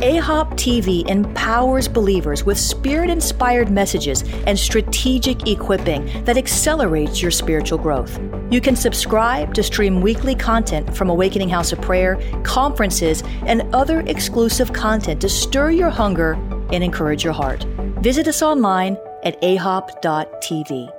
AHOP TV empowers believers with spirit inspired messages and strategic equipping that accelerates your spiritual growth. You can subscribe to stream weekly content from Awakening House of Prayer, conferences, and other exclusive content to stir your hunger and encourage your heart. Visit us online at ahop.tv.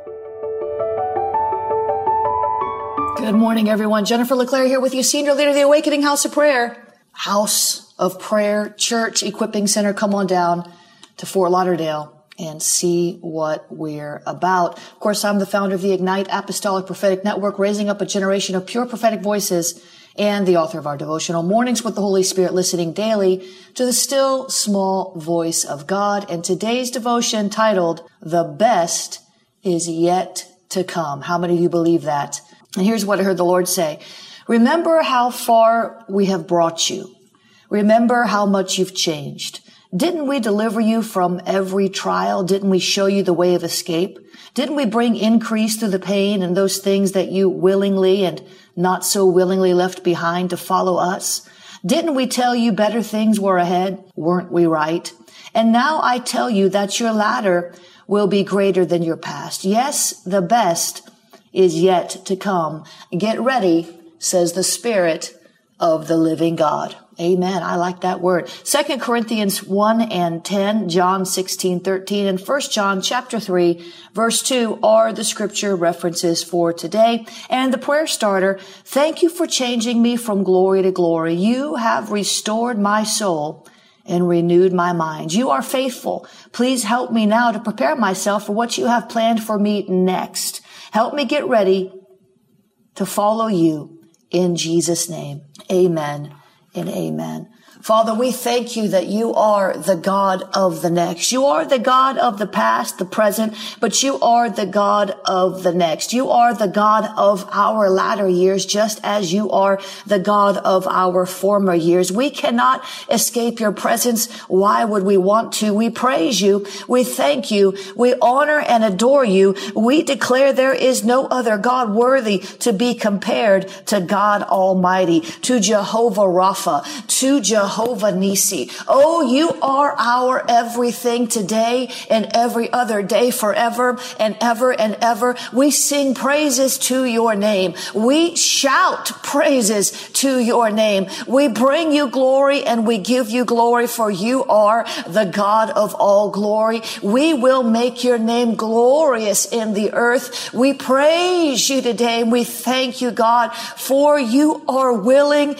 Good morning, everyone. Jennifer LeClaire here with you, Senior Leader of the Awakening House of Prayer. House of Prayer Church Equipping Center. Come on down to Fort Lauderdale and see what we're about. Of course, I'm the founder of the Ignite Apostolic Prophetic Network, raising up a generation of pure prophetic voices and the author of our devotional Mornings with the Holy Spirit, listening daily to the still small voice of God. And today's devotion titled, The Best is Yet to Come. How many of you believe that? And here's what I heard the Lord say. Remember how far we have brought you. Remember how much you've changed. Didn't we deliver you from every trial? Didn't we show you the way of escape? Didn't we bring increase through the pain and those things that you willingly and not so willingly left behind to follow us? Didn't we tell you better things were ahead? Weren't we right? And now I tell you that your latter will be greater than your past. Yes, the best is yet to come. Get ready, says the Spirit of the living God. Amen. I like that word. Second Corinthians 1 and 10, John 16, 13, and 1 John chapter 3, verse 2 are the scripture references for today. And the prayer starter, thank you for changing me from glory to glory. You have restored my soul and renewed my mind. You are faithful. Please help me now to prepare myself for what you have planned for me next. Help me get ready to follow you in Jesus' name. Amen and amen. Father, we thank you that you are the God of the next. You are the God of the past, the present, but you are the God of the next. You are the God of our latter years, just as you are the God of our former years. We cannot escape your presence. Why would we want to? We praise you. We thank you. We honor and adore you. We declare there is no other God worthy to be compared to God Almighty, to Jehovah Rapha, to Jehovah Jehovah Nisi. Oh, you are our everything today and every other day forever and ever and ever. We sing praises to your name. We shout praises to your name. We bring you glory and we give you glory for you are the God of all glory. We will make your name glorious in the earth. We praise you today and we thank you, God, for you are willing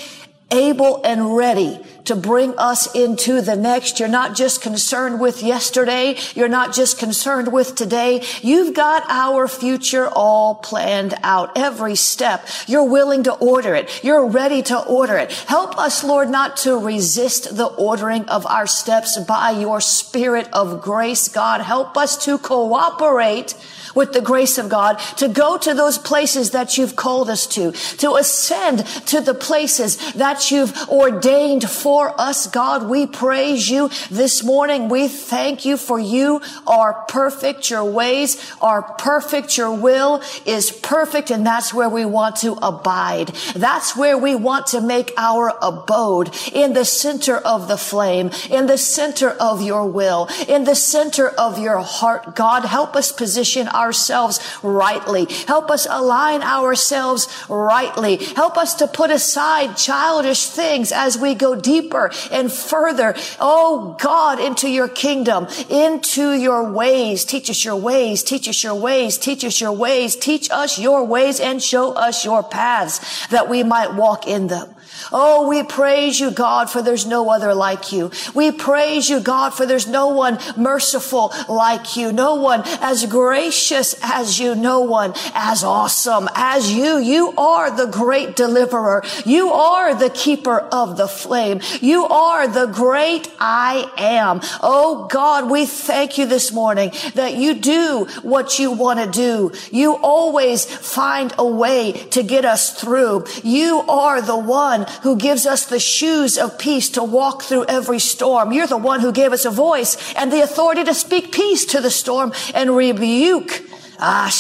able and ready to bring us into the next. You're not just concerned with yesterday. You're not just concerned with today. You've got our future all planned out. Every step. You're willing to order it. You're ready to order it. Help us, Lord, not to resist the ordering of our steps by your spirit of grace. God, help us to cooperate with the grace of God to go to those places that you've called us to, to ascend to the places that you've ordained for us. God, we praise you this morning. We thank you for you are perfect. Your ways are perfect. Your will is perfect. And that's where we want to abide. That's where we want to make our abode in the center of the flame, in the center of your will, in the center of your heart. God, help us position ourselves rightly. Help us align ourselves rightly. Help us to put aside childish things as we go deeper and further. Oh God, into your kingdom, into your ways. Teach us your ways. Teach us your ways. Teach us your ways. Teach us your ways and show us your paths that we might walk in them. Oh, we praise you, God, for there's no other like you. We praise you, God, for there's no one merciful like you. No one as gracious as you. No one as awesome as you. You are the great deliverer. You are the keeper of the flame. You are the great I am. Oh God, we thank you this morning that you do what you want to do. You always find a way to get us through. You are the one who gives us the shoes of peace to walk through every storm. You're the one who gave us a voice and the authority to speak peace to the storm and rebuke Ah,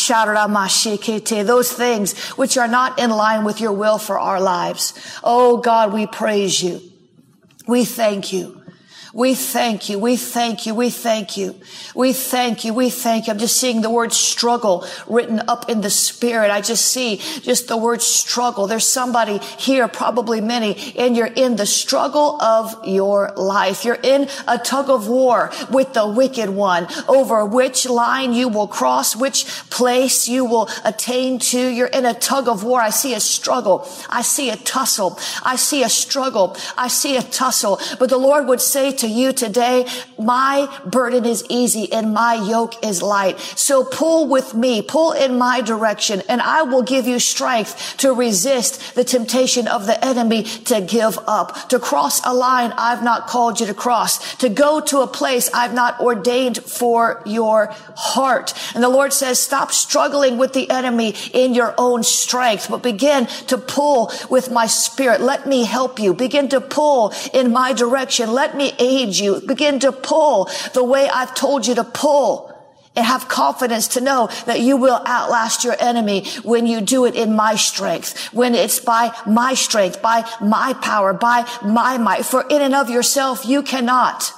those things which are not in line with your will for our lives. Oh God, we praise you. We thank you. We thank you. We thank you. We thank you. We thank you. We thank you. I'm just seeing the word struggle written up in the spirit. I just see just the word struggle. There's somebody here, probably many, and you're in the struggle of your life. You're in a tug of war with the wicked one over which line you will cross, which place you will attain to. You're in a tug of war. I see a struggle. I see a tussle. I see a struggle. I see a tussle. But the Lord would say to you today, my burden is easy and my yoke is light. So pull with me, pull in my direction, and I will give you strength to resist the temptation of the enemy to give up, to cross a line I've not called you to cross, to go to a place I've not ordained for your heart. And the Lord says, stop struggling with the enemy in your own strength, but begin to pull with my spirit. Let me help you. Begin to pull in my direction. Let me aid you. Begin to pull the way I've told you to pull and have confidence to know that you will outlast your enemy when you do it in my strength, when it's by my strength, by my power, by my might. For in and of yourself, you cannot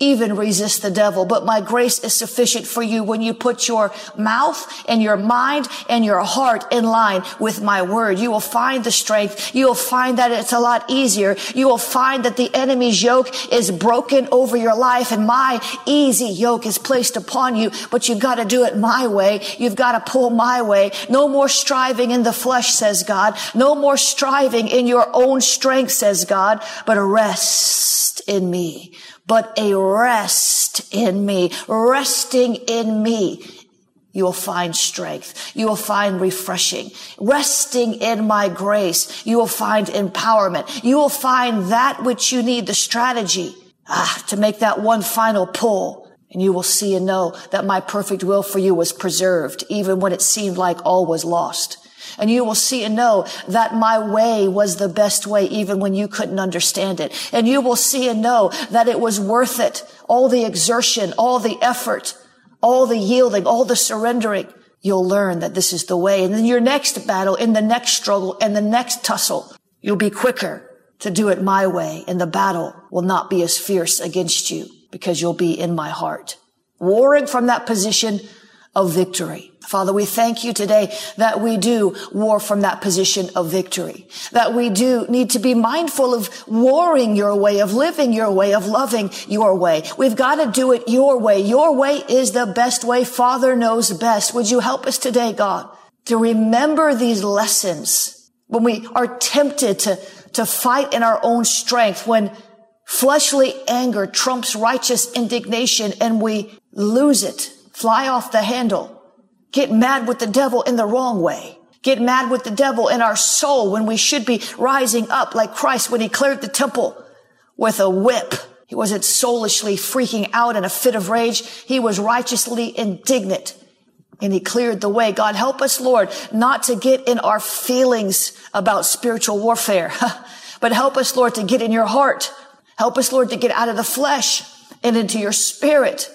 even resist the devil. But my grace is sufficient for you when you put your mouth and your mind and your heart in line with my word. You will find the strength. You will find that it's a lot easier. You will find that the enemy's yoke is broken over your life and my easy yoke is placed upon you. But you've got to do it my way. You've got to pull my way. No more striving in the flesh, says God. No more striving in your own strength, says God, but rest in me but a rest in me, resting in me. You will find strength. You will find refreshing. Resting in my grace. You will find empowerment. You will find that which you need, the strategy, ah, to make that one final pull. And you will see and know that my perfect will for you was preserved, even when it seemed like all was lost. And you will see and know that my way was the best way, even when you couldn't understand it. And you will see and know that it was worth it. All the exertion, all the effort, all the yielding, all the surrendering. You'll learn that this is the way. And then your next battle, in the next struggle, and the next tussle, you'll be quicker to do it my way. And the battle will not be as fierce against you because you'll be in my heart. Warring from that position of victory. Father, we thank you today that we do war from that position of victory, that we do need to be mindful of warring your way, of living your way, of loving your way. We've got to do it your way. Your way is the best way. Father knows best. Would you help us today, God, to remember these lessons when we are tempted to, to fight in our own strength, when fleshly anger trumps righteous indignation and we lose it fly off the handle, get mad with the devil in the wrong way, get mad with the devil in our soul when we should be rising up like Christ when he cleared the temple with a whip. He wasn't soulishly freaking out in a fit of rage. He was righteously indignant and he cleared the way. God help us, Lord, not to get in our feelings about spiritual warfare, but help us, Lord, to get in your heart. Help us, Lord, to get out of the flesh and into your spirit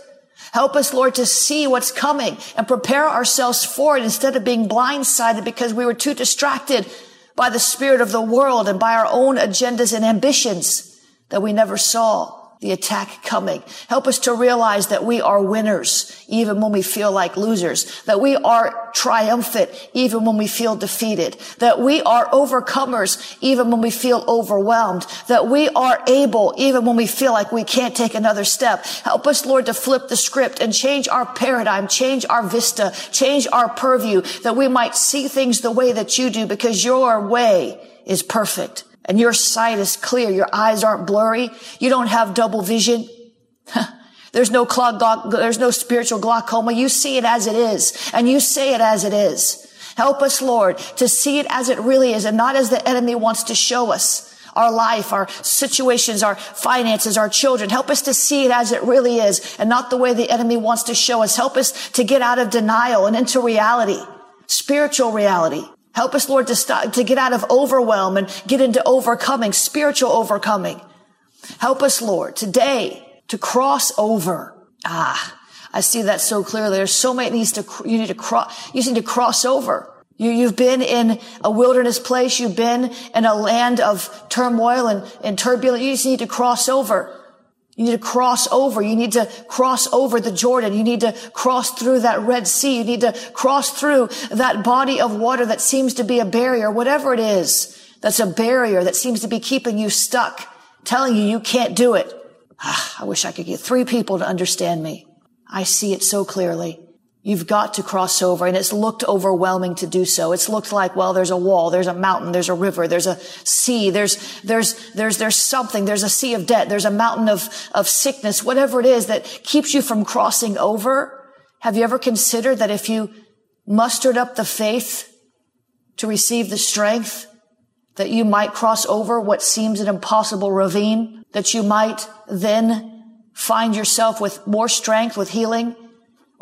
Help us, Lord, to see what's coming and prepare ourselves for it instead of being blindsided because we were too distracted by the spirit of the world and by our own agendas and ambitions that we never saw the attack coming. Help us to realize that we are winners even when we feel like losers, that we are triumphant even when we feel defeated, that we are overcomers even when we feel overwhelmed, that we are able even when we feel like we can't take another step. Help us, Lord, to flip the script and change our paradigm, change our vista, change our purview, that we might see things the way that you do because your way is perfect and your sight is clear. Your eyes aren't blurry. You don't have double vision. there's no clog, there's no spiritual glaucoma. You see it as it is and you say it as it is. Help us, Lord, to see it as it really is and not as the enemy wants to show us our life, our situations, our finances, our children. Help us to see it as it really is and not the way the enemy wants to show us. Help us to get out of denial and into reality, spiritual reality. Help us, Lord, to stop, to get out of overwhelm and get into overcoming, spiritual overcoming. Help us, Lord, today to cross over. Ah, I see that so clearly. There's so many needs to, you need to cross, you need to cross over. You, you've been in a wilderness place. You've been in a land of turmoil and, and turbulence. You just need to cross over. You need to cross over. You need to cross over the Jordan. You need to cross through that Red Sea. You need to cross through that body of water that seems to be a barrier, whatever it is that's a barrier that seems to be keeping you stuck, telling you you can't do it. Ah, I wish I could get three people to understand me. I see it so clearly. You've got to cross over and it's looked overwhelming to do so. It's looked like, well, there's a wall, there's a mountain, there's a river, there's a sea, there's, there's, there's, there's something, there's a sea of debt, there's a mountain of, of sickness, whatever it is that keeps you from crossing over. Have you ever considered that if you mustered up the faith to receive the strength that you might cross over what seems an impossible ravine, that you might then find yourself with more strength, with healing,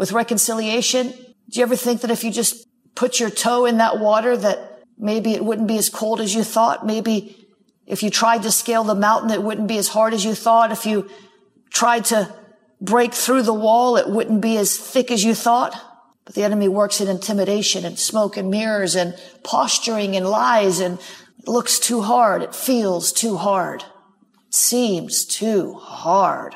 with reconciliation? Do you ever think that if you just put your toe in that water that maybe it wouldn't be as cold as you thought? Maybe if you tried to scale the mountain, it wouldn't be as hard as you thought. If you tried to break through the wall, it wouldn't be as thick as you thought. But the enemy works in intimidation and smoke and mirrors and posturing and lies and looks too hard. It feels too hard. It seems too hard.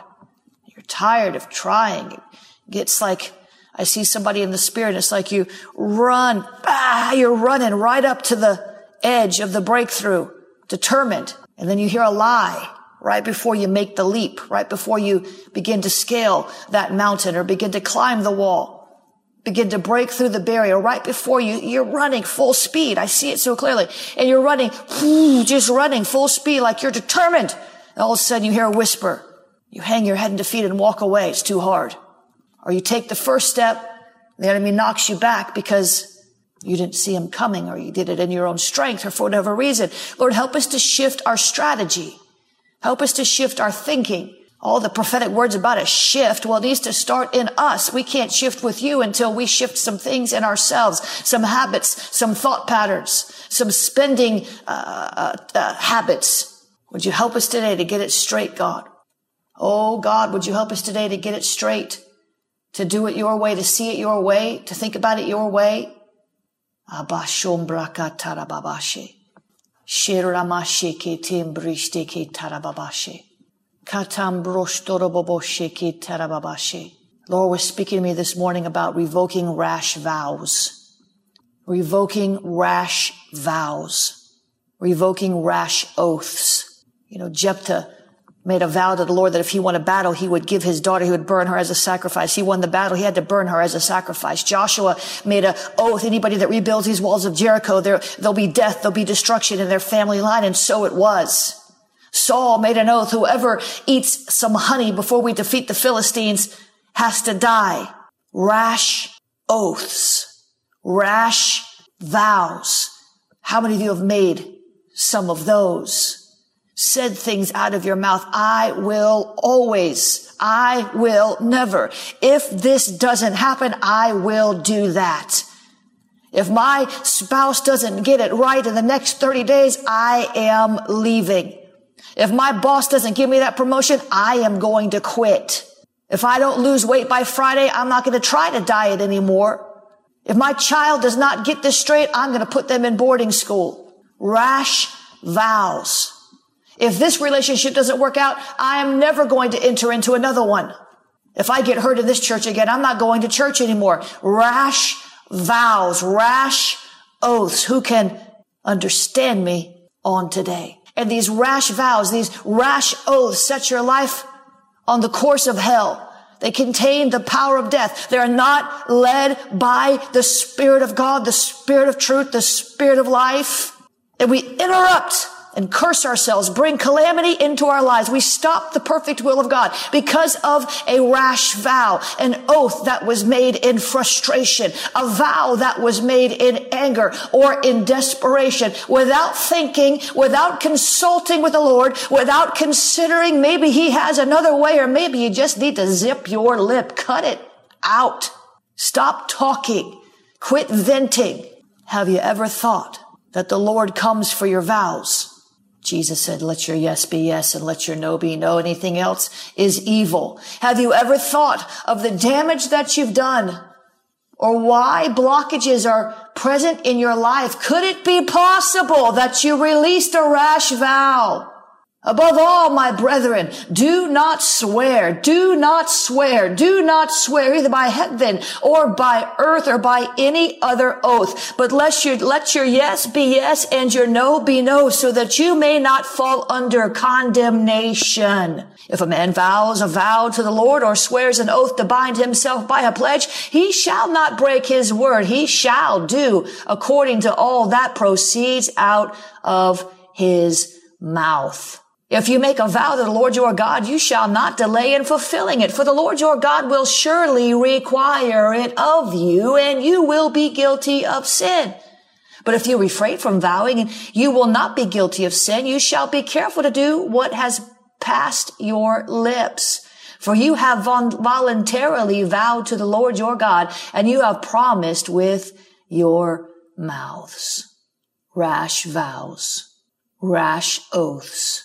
You're tired of trying gets like, I see somebody in the spirit. It's like you run, ah, you're running right up to the edge of the breakthrough, determined. And then you hear a lie right before you make the leap, right before you begin to scale that mountain or begin to climb the wall, begin to break through the barrier right before you, you're running full speed. I see it so clearly. And you're running, just running full speed like you're determined. And all of a sudden you hear a whisper. You hang your head in defeat and walk away. It's too hard. Or you take the first step, the enemy knocks you back because you didn't see him coming or you did it in your own strength or for whatever reason. Lord, help us to shift our strategy. Help us to shift our thinking. All the prophetic words about a shift, well, it needs to start in us. We can't shift with you until we shift some things in ourselves, some habits, some thought patterns, some spending uh, uh, uh, habits. Would you help us today to get it straight, God? Oh, God, would you help us today to get it straight? To do it your way, to see it your way, to think about it your way. Lord was speaking to me this morning about revoking rash vows. Revoking rash vows. Revoking rash oaths. You know, Jephthah made a vow to the Lord that if he won a battle, he would give his daughter, he would burn her as a sacrifice. He won the battle, he had to burn her as a sacrifice. Joshua made a oath, anybody that rebuilds these walls of Jericho, there, there'll be death, there'll be destruction in their family line, and so it was. Saul made an oath, whoever eats some honey before we defeat the Philistines has to die. Rash oaths, rash vows. How many of you have made some of those? Said things out of your mouth. I will always, I will never. If this doesn't happen, I will do that. If my spouse doesn't get it right in the next 30 days, I am leaving. If my boss doesn't give me that promotion, I am going to quit. If I don't lose weight by Friday, I'm not going to try to diet anymore. If my child does not get this straight, I'm going to put them in boarding school. Rash vows. If this relationship doesn't work out, I am never going to enter into another one. If I get hurt in this church again, I'm not going to church anymore. Rash vows, rash oaths. Who can understand me on today? And these rash vows, these rash oaths set your life on the course of hell. They contain the power of death. They are not led by the Spirit of God, the Spirit of truth, the Spirit of life. And we interrupt and curse ourselves, bring calamity into our lives. We stop the perfect will of God because of a rash vow, an oath that was made in frustration, a vow that was made in anger or in desperation without thinking, without consulting with the Lord, without considering maybe he has another way or maybe you just need to zip your lip, cut it out. Stop talking. Quit venting. Have you ever thought that the Lord comes for your vows? Jesus said, let your yes be yes and let your no be no. Anything else is evil. Have you ever thought of the damage that you've done or why blockages are present in your life? Could it be possible that you released a rash vow? Above all, my brethren, do not swear, do not swear, do not swear either by heaven or by earth or by any other oath, but let your, let your yes be yes and your no be no so that you may not fall under condemnation. If a man vows a vow to the Lord or swears an oath to bind himself by a pledge, he shall not break his word. He shall do according to all that proceeds out of his mouth. If you make a vow to the Lord your God, you shall not delay in fulfilling it, for the Lord your God will surely require it of you, and you will be guilty of sin. But if you refrain from vowing, you will not be guilty of sin. You shall be careful to do what has passed your lips. For you have voluntarily vowed to the Lord your God, and you have promised with your mouths. Rash vows, rash oaths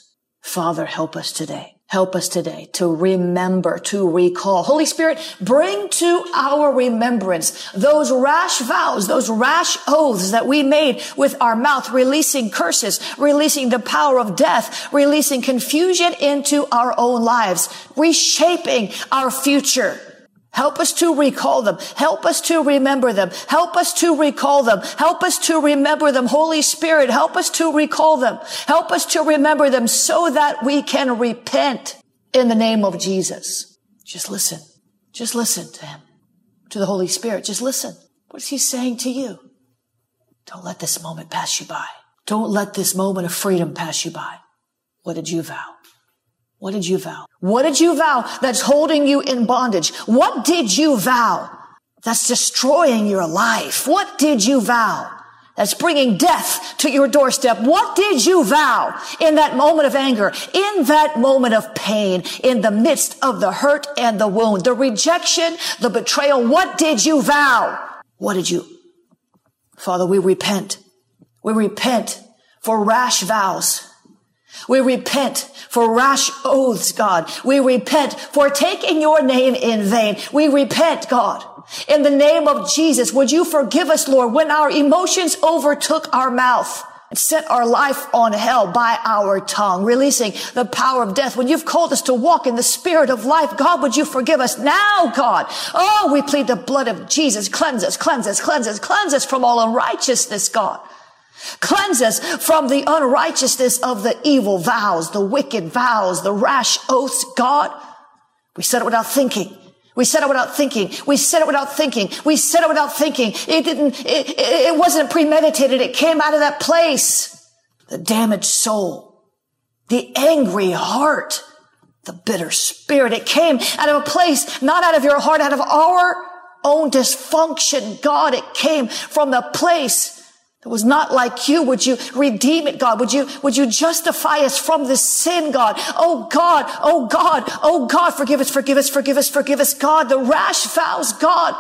Father, help us today. Help us today to remember, to recall. Holy Spirit, bring to our remembrance those rash vows, those rash oaths that we made with our mouth, releasing curses, releasing the power of death, releasing confusion into our own lives, reshaping our future. Help us to recall them. Help us to remember them. Help us to recall them. Help us to remember them. Holy Spirit, help us to recall them. Help us to remember them so that we can repent in the name of Jesus. Just listen. Just listen to him, to the Holy Spirit. Just listen. What is he saying to you? Don't let this moment pass you by. Don't let this moment of freedom pass you by. What did you vow? What did you vow? What did you vow that's holding you in bondage? What did you vow that's destroying your life? What did you vow that's bringing death to your doorstep? What did you vow in that moment of anger, in that moment of pain, in the midst of the hurt and the wound, the rejection, the betrayal? What did you vow? What did you? Father, we repent. We repent for rash vows. We repent for rash oaths, God. We repent for taking your name in vain. We repent, God. In the name of Jesus, would you forgive us, Lord, when our emotions overtook our mouth? and set our life on hell by our tongue, releasing the power of death. When you've called us to walk in the spirit of life, God, would you forgive us now, God? Oh, we plead the blood of Jesus. Cleanse us, cleanse us, cleanse us, cleanse us from all unrighteousness, God. Cleanse us from the unrighteousness of the evil vows, the wicked vows, the rash oaths, God. We said it without thinking. We said it without thinking. We said it without thinking. We said it without thinking. It didn't, it, it wasn't premeditated. It came out of that place. The damaged soul, the angry heart, the bitter spirit. It came out of a place, not out of your heart, out of our own dysfunction. God, it came from the place that was not like you. Would you redeem it, God? Would you, would you justify us from this sin, God? Oh God, oh God, oh God, forgive us, forgive us, forgive us, forgive us, God. The rash vows, God,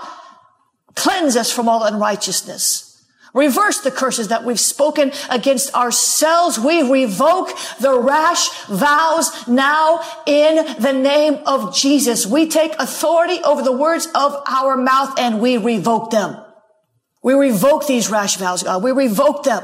cleanse us from all unrighteousness. Reverse the curses that we've spoken against ourselves. We revoke the rash vows now in the name of Jesus. We take authority over the words of our mouth and we revoke them. We revoke these rash vows, God. We revoke them.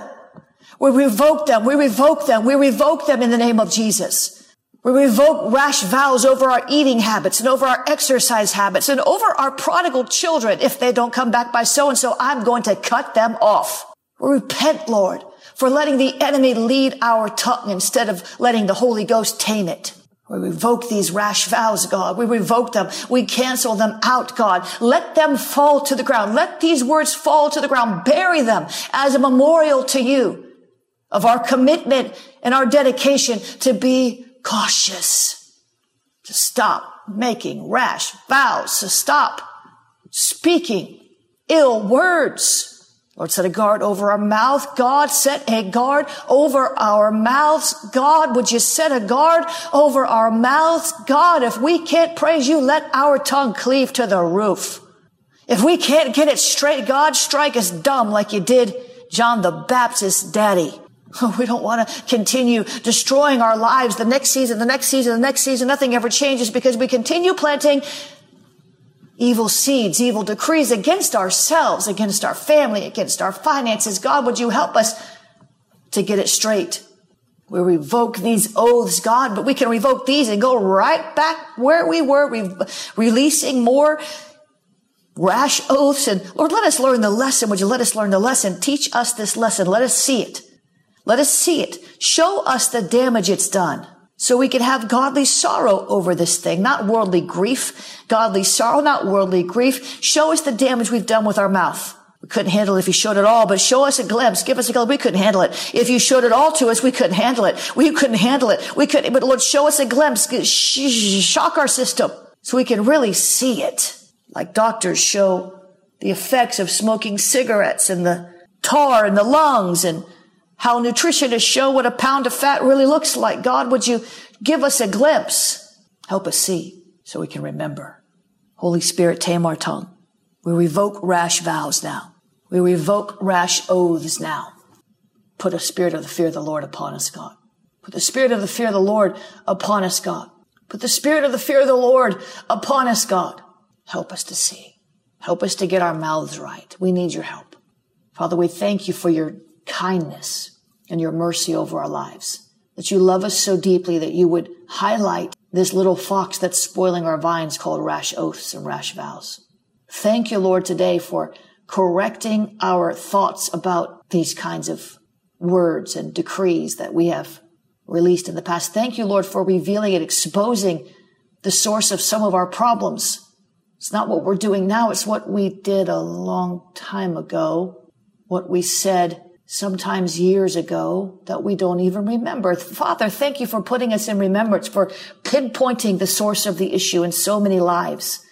We revoke them. We revoke them. We revoke them in the name of Jesus. We revoke rash vows over our eating habits and over our exercise habits and over our prodigal children. If they don't come back by so and so, I'm going to cut them off. We repent, Lord, for letting the enemy lead our tongue instead of letting the Holy Ghost tame it. We revoke these rash vows, God. We revoke them. We cancel them out, God. Let them fall to the ground. Let these words fall to the ground. Bury them as a memorial to you of our commitment and our dedication to be cautious, to stop making rash vows, to stop speaking ill words. Lord set a guard over our mouth. God set a guard over our mouths. God, would you set a guard over our mouths? God, if we can't praise you, let our tongue cleave to the roof. If we can't get it straight, God, strike us dumb like you did John the Baptist's daddy. We don't want to continue destroying our lives the next season, the next season, the next season. Nothing ever changes because we continue planting evil seeds, evil decrees against ourselves, against our family, against our finances. God, would you help us to get it straight? We revoke these oaths, God, but we can revoke these and go right back where we were, re- releasing more rash oaths. And Lord, let us learn the lesson. Would you let us learn the lesson? Teach us this lesson. Let us see it. Let us see it. Show us the damage it's done so we can have godly sorrow over this thing, not worldly grief. Godly sorrow, not worldly grief. Show us the damage we've done with our mouth. We couldn't handle it if you showed it all, but show us a glimpse. Give us a glimpse. We couldn't handle it. If you showed it all to us, we couldn't handle it. We couldn't handle it. We couldn't, but Lord, show us a glimpse. Shock our system so we can really see it. Like doctors show the effects of smoking cigarettes and the tar in the lungs and how nutritionists show what a pound of fat really looks like. God, would you give us a glimpse? Help us see so we can remember. Holy Spirit, tame our tongue. We revoke rash vows now. We revoke rash oaths now. Put a spirit of the fear of the Lord upon us, God. Put the spirit of the fear of the Lord upon us, God. Put the spirit of the fear of the Lord upon us, God. Help us to see. Help us to get our mouths right. We need your help. Father, we thank you for your kindness and your mercy over our lives. That you love us so deeply that you would highlight this little fox that's spoiling our vines called rash oaths and rash vows. Thank you, Lord, today for correcting our thoughts about these kinds of words and decrees that we have released in the past. Thank you, Lord, for revealing and exposing the source of some of our problems. It's not what we're doing now. It's what we did a long time ago, what we said sometimes years ago that we don't even remember. Father, thank you for putting us in remembrance, for pinpointing the source of the issue in so many lives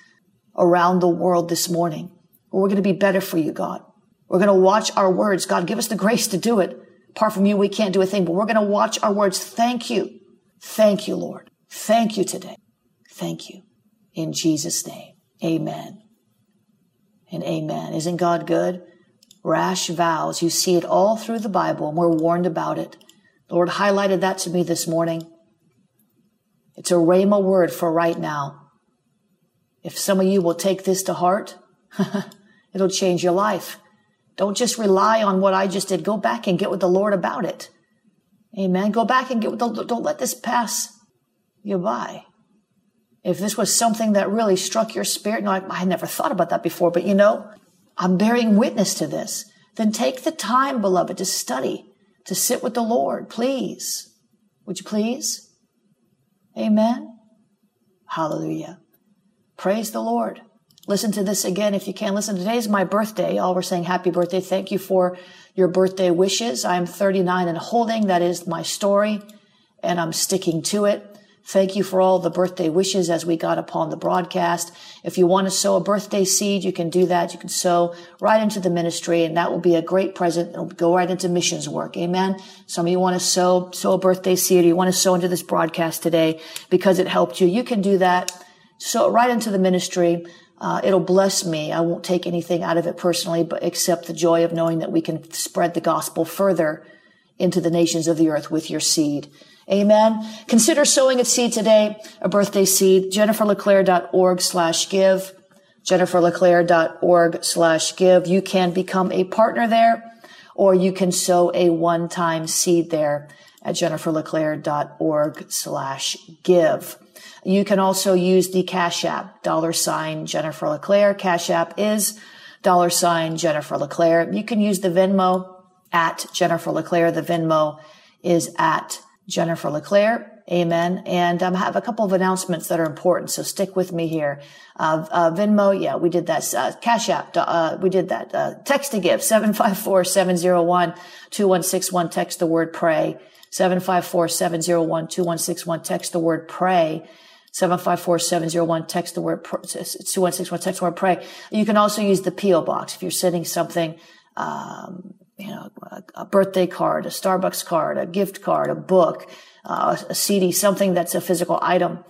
around the world this morning. We're going to be better for you, God. We're going to watch our words. God, give us the grace to do it. Apart from you, we can't do a thing, but we're going to watch our words. Thank you. Thank you, Lord. Thank you today. Thank you. In Jesus' name. Amen. And amen. Isn't God good? Rash vows. You see it all through the Bible, and we're warned about it. The Lord highlighted that to me this morning. It's a rhema word for right now. If some of you will take this to heart, it'll change your life. Don't just rely on what I just did. Go back and get with the Lord about it. Amen. Go back and get with the Don't let this pass you by. If this was something that really struck your spirit, no, I, I never thought about that before, but you know, I'm bearing witness to this. Then take the time, beloved, to study, to sit with the Lord, please. Would you please? Amen. Hallelujah. Praise the Lord. Listen to this again if you can. Listen, today is my birthday. All we're saying happy birthday. Thank you for your birthday wishes. I'm 39 and holding. That is my story and I'm sticking to it. Thank you for all the birthday wishes as we got upon the broadcast. If you want to sow a birthday seed, you can do that. You can sow right into the ministry and that will be a great present. It'll go right into missions work. Amen. Some of you want to sow, sow a birthday seed or you want to sow into this broadcast today because it helped you. You can do that. Sow right into the ministry. Uh, it'll bless me. I won't take anything out of it personally, but except the joy of knowing that we can spread the gospel further into the nations of the earth with your seed. Amen. Consider sowing a seed today, a birthday seed, jenniferleclaire.org slash give, jenniferleclaire.org slash give. You can become a partner there. or you can sow a one-time seed there at jenniferleclaire.org slash give. You can also use the Cash App, dollar sign Jennifer LeClaire. Cash App is dollar sign Jennifer LeClaire. You can use the Venmo at Jennifer LeClaire. The Venmo is at Jennifer LeClaire. Amen. And um, have a couple of announcements that are important. So stick with me here. Uh, uh, Venmo, yeah, we did that. Uh, Cash App, uh, we did that. Uh, text to give, 754-701-2161. Text the word pray. 754-701-2161. Text the word pray. 754-701. Text the word, 2161. Text the word pray. You can also use the P.O. box if you're sending something, um, you know, a, birthday card, a Starbucks card, a gift card, a book, uh, a CD, something that's a physical item.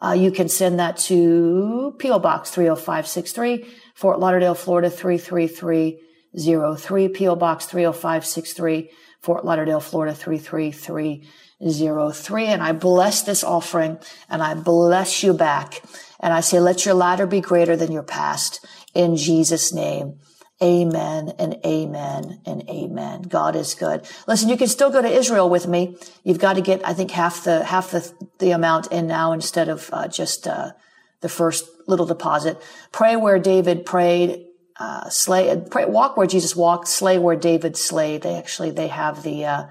Uh, you can send that to P.O. Box 30563, Fort Lauderdale, Florida 33303, P.O. Box 30563, Fort Lauderdale, Florida 33303. And I bless this offering and I bless you back. And I say, let your latter be greater than your past in Jesus' name. Amen and amen and amen. God is good. Listen, you can still go to Israel with me. You've got to get, I think, half the half the the amount in now instead of uh, just uh, the first little deposit. Pray where David prayed. Uh, slay, pray, walk where Jesus walked. Slay where David slayed. They actually they have the uh,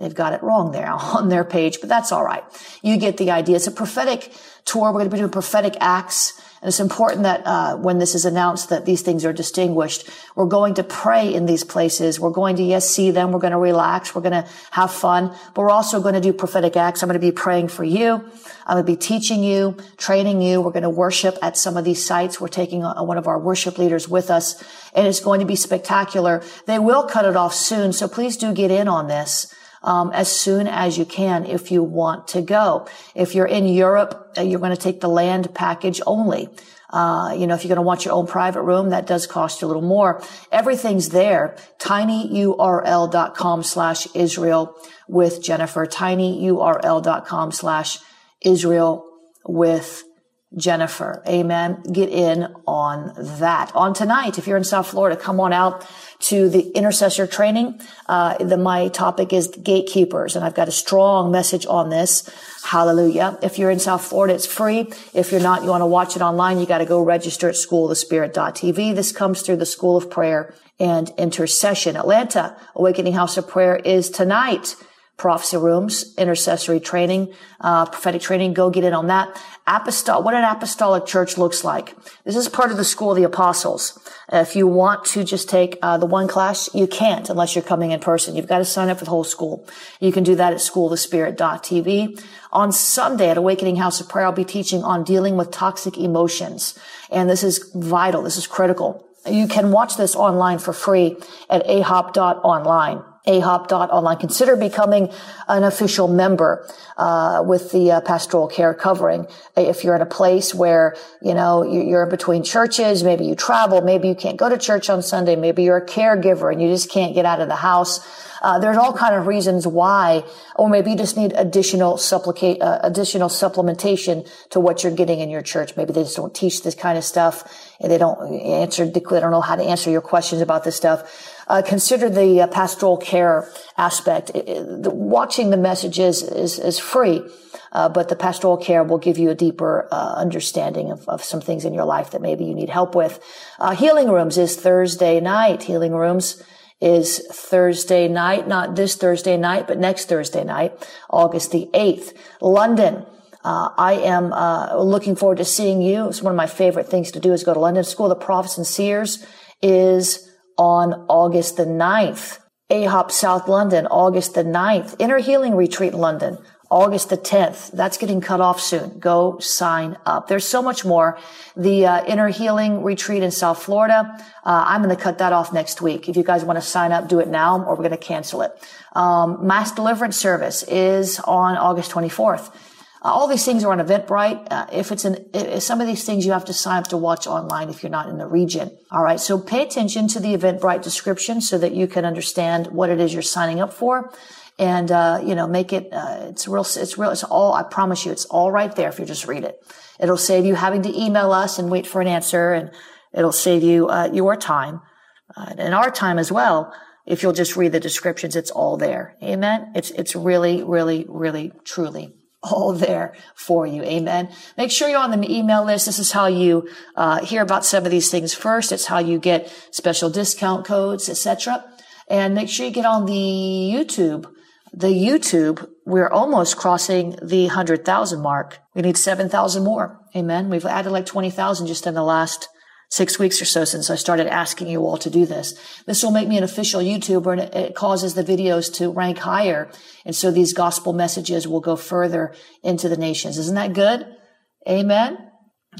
they've got it wrong there on their page, but that's all right. You get the idea. It's a prophetic tour. We're going to be doing prophetic acts. And it's important that uh, when this is announced that these things are distinguished, we're going to pray in these places. We're going to, yes, see them. We're going to relax. We're going to have fun, but we're also going to do prophetic acts. I'm going to be praying for you. I'm going to be teaching you, training you. We're going to worship at some of these sites. We're taking a, one of our worship leaders with us and it's going to be spectacular. They will cut it off soon. So please do get in on this um, as soon as you can if you want to go. If you're in Europe, uh, you're going to take the land package only. Uh, you know, if you're going to want your own private room, that does cost you a little more. Everything's there. tinyurl.com slash Israel with Jennifer. tinyurl.com slash Israel with Jennifer. Amen. Get in on that. On tonight, if you're in South Florida, come on out to the intercessor training. Uh, the, my topic is gatekeepers, and I've got a strong message on this. Hallelujah. If you're in South Florida, it's free. If you're not, you want to watch it online, you got to go register at schoolofthespirit.tv. This comes through the School of Prayer and Intercession. Atlanta, Awakening House of Prayer is tonight prophecy rooms, intercessory training, uh, prophetic training. Go get in on that. Apostolic, what an apostolic church looks like. This is part of the school of the apostles. If you want to just take uh, the one class, you can't unless you're coming in person. You've got to sign up for the whole school. You can do that at schoolofthespirit.tv. On Sunday at Awakening House of Prayer, I'll be teaching on dealing with toxic emotions. And this is vital. This is critical. You can watch this online for free at ahop.online ahop.online. Consider becoming an official member uh, with the uh, pastoral care covering. If you're in a place where you know you're in between churches, maybe you travel, maybe you can't go to church on Sunday, maybe you're a caregiver and you just can't get out of the house. Uh, there's all kind of reasons why, or maybe you just need additional supplicate, uh, additional supplementation to what you're getting in your church. Maybe they just don't teach this kind of stuff, and they don't answer. They don't know how to answer your questions about this stuff uh, consider the uh, pastoral care aspect. It, it, the, watching the messages is, is free, uh, but the pastoral care will give you a deeper uh, understanding of, of, some things in your life that maybe you need help with. Uh, healing Rooms is Thursday night. Healing Rooms is Thursday night, not this Thursday night, but next Thursday night, August the 8th. London. Uh, I am uh, looking forward to seeing you. It's one of my favorite things to do is go to London. School of the Prophets and Seers is on August the 9th. AHOP South London, August the 9th. Inner Healing Retreat London, August the 10th. That's getting cut off soon. Go sign up. There's so much more. The uh, Inner Healing Retreat in South Florida, uh, I'm going to cut that off next week. If you guys want to sign up, do it now or we're going to cancel it. Um, Mass Deliverance Service is on August 24th. Uh, all these things are on Eventbrite. Uh, if it's an, if some of these things you have to sign up to watch online if you're not in the region. All right. So pay attention to the Eventbrite description so that you can understand what it is you're signing up for. And, uh, you know, make it, uh, it's real, it's real, it's all, I promise you, it's all right there if you just read it. It'll save you having to email us and wait for an answer and it'll save you, uh, your time, and our time as well. if you'll just read the descriptions, it's all there. Amen. It's, it's really, really, really, truly all there for you. Amen. Make sure you're on the email list. This is how you uh, hear about some of these things first. It's how you get special discount codes, etc. And make sure you get on the YouTube. The YouTube, we're almost crossing the 100,000 mark. We need 7,000 more. Amen. We've added like 20,000 just in the last six weeks or so since I started asking you all to do this. This will make me an official YouTuber and it, causes the videos to rank higher. And so these gospel messages will go further into the nations. Isn't that good? Amen.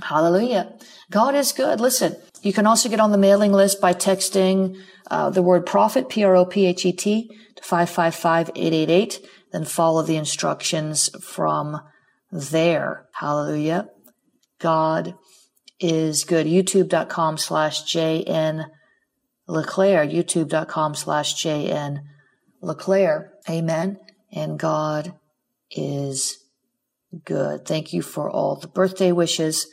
Hallelujah. God is good. Listen, you can also get on the mailing list by texting uh, the word prophet, P-R-O-P-H-E-T, to 555-888. Then follow the instructions from there. Hallelujah. God is good. YouTube.com slash JN LeClaire. YouTube.com slash JN LeClaire. Amen. And God is good. Thank you for all the birthday wishes.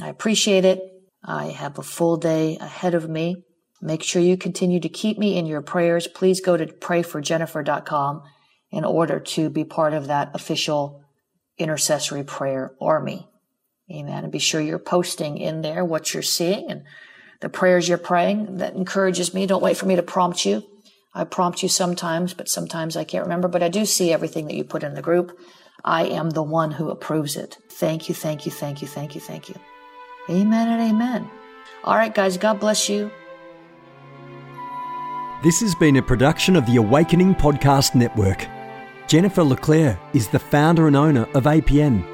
I appreciate it. I have a full day ahead of me. Make sure you continue to keep me in your prayers. Please go to prayforjennifer.com in order to be part of that official intercessory prayer army. Amen. And be sure you're posting in there what you're seeing and the prayers you're praying. That encourages me. Don't wait for me to prompt you. I prompt you sometimes, but sometimes I can't remember. But I do see everything that you put in the group. I am the one who approves it. Thank you, thank you, thank you, thank you, thank you. Amen and amen. All right, guys, God bless you. This has been a production of the Awakening Podcast Network. Jennifer LeClaire is the founder and owner of APN